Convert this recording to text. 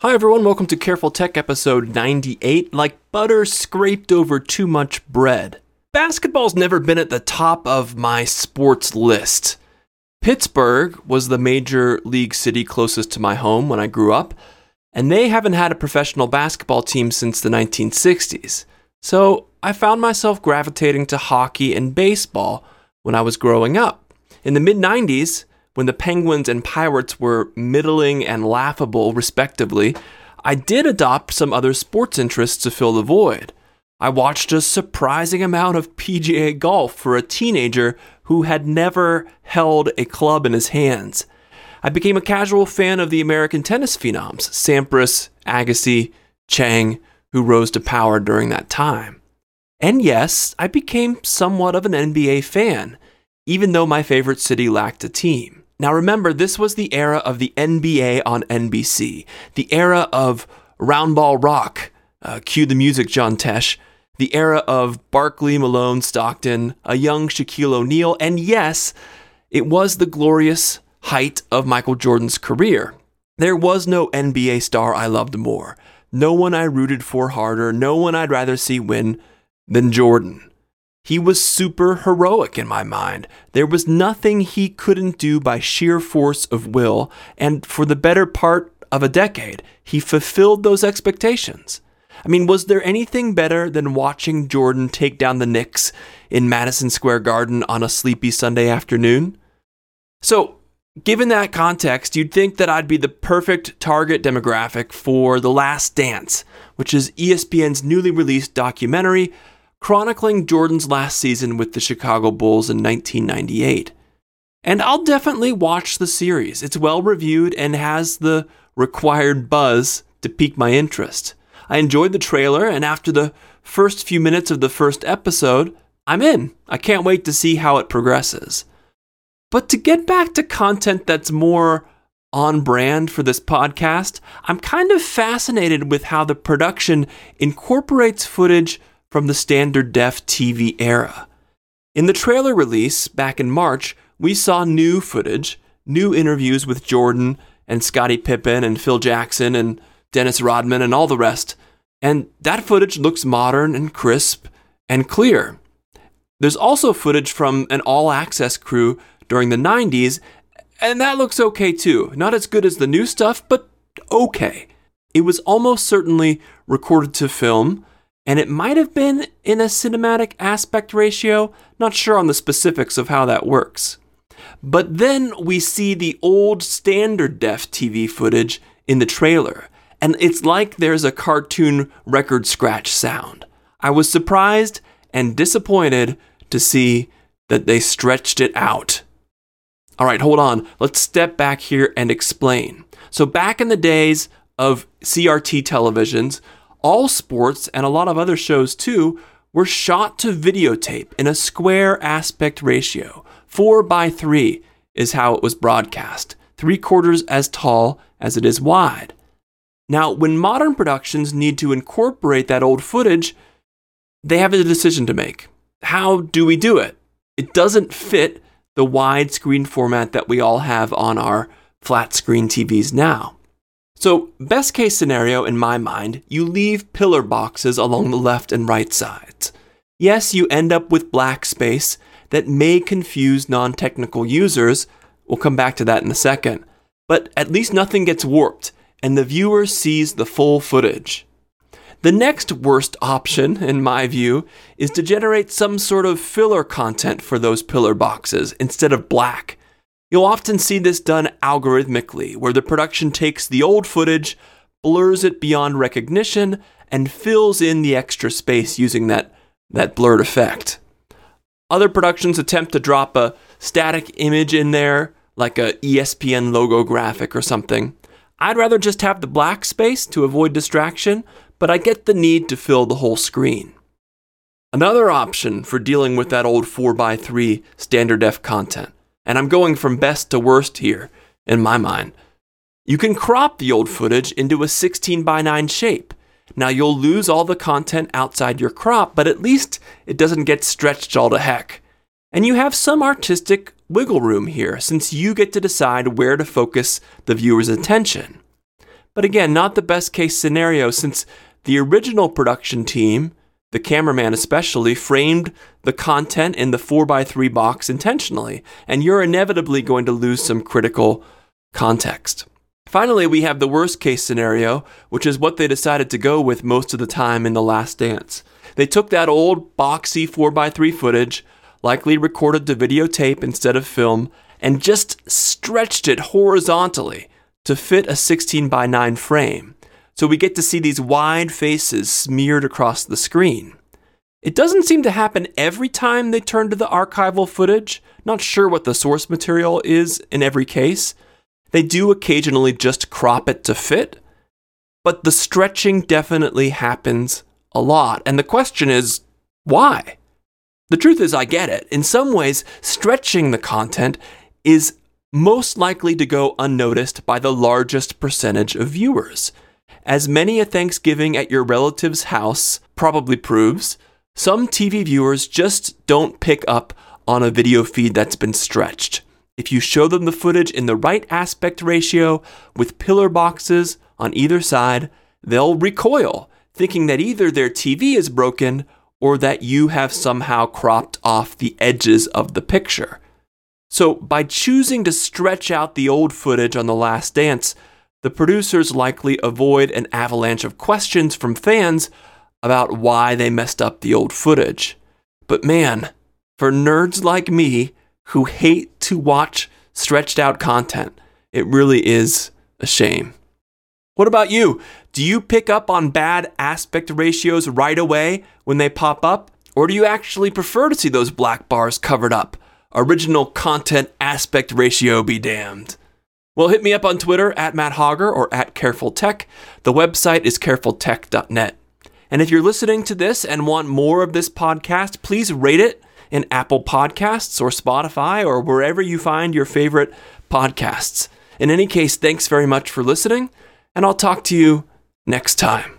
Hi, everyone. Welcome to Careful Tech episode 98 Like Butter Scraped Over Too Much Bread. Basketball's never been at the top of my sports list. Pittsburgh was the major league city closest to my home when I grew up, and they haven't had a professional basketball team since the 1960s. So I found myself gravitating to hockey and baseball when I was growing up. In the mid 90s, when the Penguins and Pirates were middling and laughable, respectively, I did adopt some other sports interests to fill the void. I watched a surprising amount of PGA golf for a teenager who had never held a club in his hands. I became a casual fan of the American tennis phenoms, Sampras, Agassi, Chang, who rose to power during that time. And yes, I became somewhat of an NBA fan, even though my favorite city lacked a team. Now remember, this was the era of the NBA on NBC, the era of roundball rock, uh, cue the music, John Tesh, the era of Barkley, Malone, Stockton, a young Shaquille O'Neal, and yes, it was the glorious height of Michael Jordan's career. There was no NBA star I loved more, no one I rooted for harder, no one I'd rather see win than Jordan. He was super heroic in my mind. There was nothing he couldn't do by sheer force of will, and for the better part of a decade, he fulfilled those expectations. I mean, was there anything better than watching Jordan take down the Knicks in Madison Square Garden on a sleepy Sunday afternoon? So, given that context, you'd think that I'd be the perfect target demographic for The Last Dance, which is ESPN's newly released documentary chronicling Jordan's last season with the Chicago Bulls in 1998. And I'll definitely watch the series. It's well reviewed and has the required buzz to pique my interest. I enjoyed the trailer, and after the first few minutes of the first episode, I'm in. I can't wait to see how it progresses. But to get back to content that's more on brand for this podcast, I'm kind of fascinated with how the production incorporates footage from the standard def TV era. In the trailer release back in March, we saw new footage, new interviews with Jordan and Scottie Pippen and Phil Jackson and Dennis Rodman and all the rest. And that footage looks modern and crisp and clear. There's also footage from an all access crew during the 90s, and that looks okay too. Not as good as the new stuff, but okay. It was almost certainly recorded to film, and it might have been in a cinematic aspect ratio, not sure on the specifics of how that works. But then we see the old standard def TV footage in the trailer, and it's like there's a cartoon record scratch sound. I was surprised and disappointed to see that they stretched it out. All right, hold on. Let's step back here and explain. So, back in the days of CRT televisions, all sports and a lot of other shows too were shot to videotape in a square aspect ratio. Four by three is how it was broadcast, three quarters as tall as it is wide. Now, when modern productions need to incorporate that old footage, they have a decision to make. How do we do it? It doesn't fit the widescreen format that we all have on our flat screen TVs now. So, best case scenario in my mind, you leave pillar boxes along the left and right sides. Yes, you end up with black space that may confuse non technical users. We'll come back to that in a second. But at least nothing gets warped and the viewer sees the full footage. The next worst option, in my view, is to generate some sort of filler content for those pillar boxes instead of black. You'll often see this done algorithmically, where the production takes the old footage, blurs it beyond recognition, and fills in the extra space using that, that blurred effect. Other productions attempt to drop a static image in there, like a ESPN logo graphic or something. I'd rather just have the black space to avoid distraction, but I get the need to fill the whole screen. Another option for dealing with that old 4x3 standard def content and I'm going from best to worst here in my mind. You can crop the old footage into a 16 by 9 shape. Now you'll lose all the content outside your crop, but at least it doesn't get stretched all to heck. And you have some artistic wiggle room here since you get to decide where to focus the viewer's attention. But again, not the best case scenario since the original production team, the cameraman especially, framed the content in the 4x3 box intentionally, and you're inevitably going to lose some critical context. Finally, we have the worst case scenario, which is what they decided to go with most of the time in The Last Dance. They took that old boxy 4x3 footage, likely recorded to videotape instead of film, and just stretched it horizontally to fit a 16 by 9 frame. So we get to see these wide faces smeared across the screen. It doesn't seem to happen every time they turn to the archival footage. Not sure what the source material is in every case, they do occasionally just crop it to fit, but the stretching definitely happens a lot. And the question is, why? The truth is, I get it. In some ways, stretching the content is most likely to go unnoticed by the largest percentage of viewers. As many a Thanksgiving at your relative's house probably proves, some TV viewers just don't pick up on a video feed that's been stretched. If you show them the footage in the right aspect ratio with pillar boxes on either side, they'll recoil, thinking that either their TV is broken or that you have somehow cropped off the edges of the picture. So, by choosing to stretch out the old footage on The Last Dance, the producers likely avoid an avalanche of questions from fans about why they messed up the old footage. But man, for nerds like me, who hate to watch stretched out content. It really is a shame. What about you? Do you pick up on bad aspect ratios right away when they pop up? Or do you actually prefer to see those black bars covered up? Original content aspect ratio be damned. Well, hit me up on Twitter at Matt Hogger or at Careful Tech. The website is carefultech.net. And if you're listening to this and want more of this podcast, please rate it in Apple Podcasts or Spotify or wherever you find your favorite podcasts. In any case, thanks very much for listening, and I'll talk to you next time.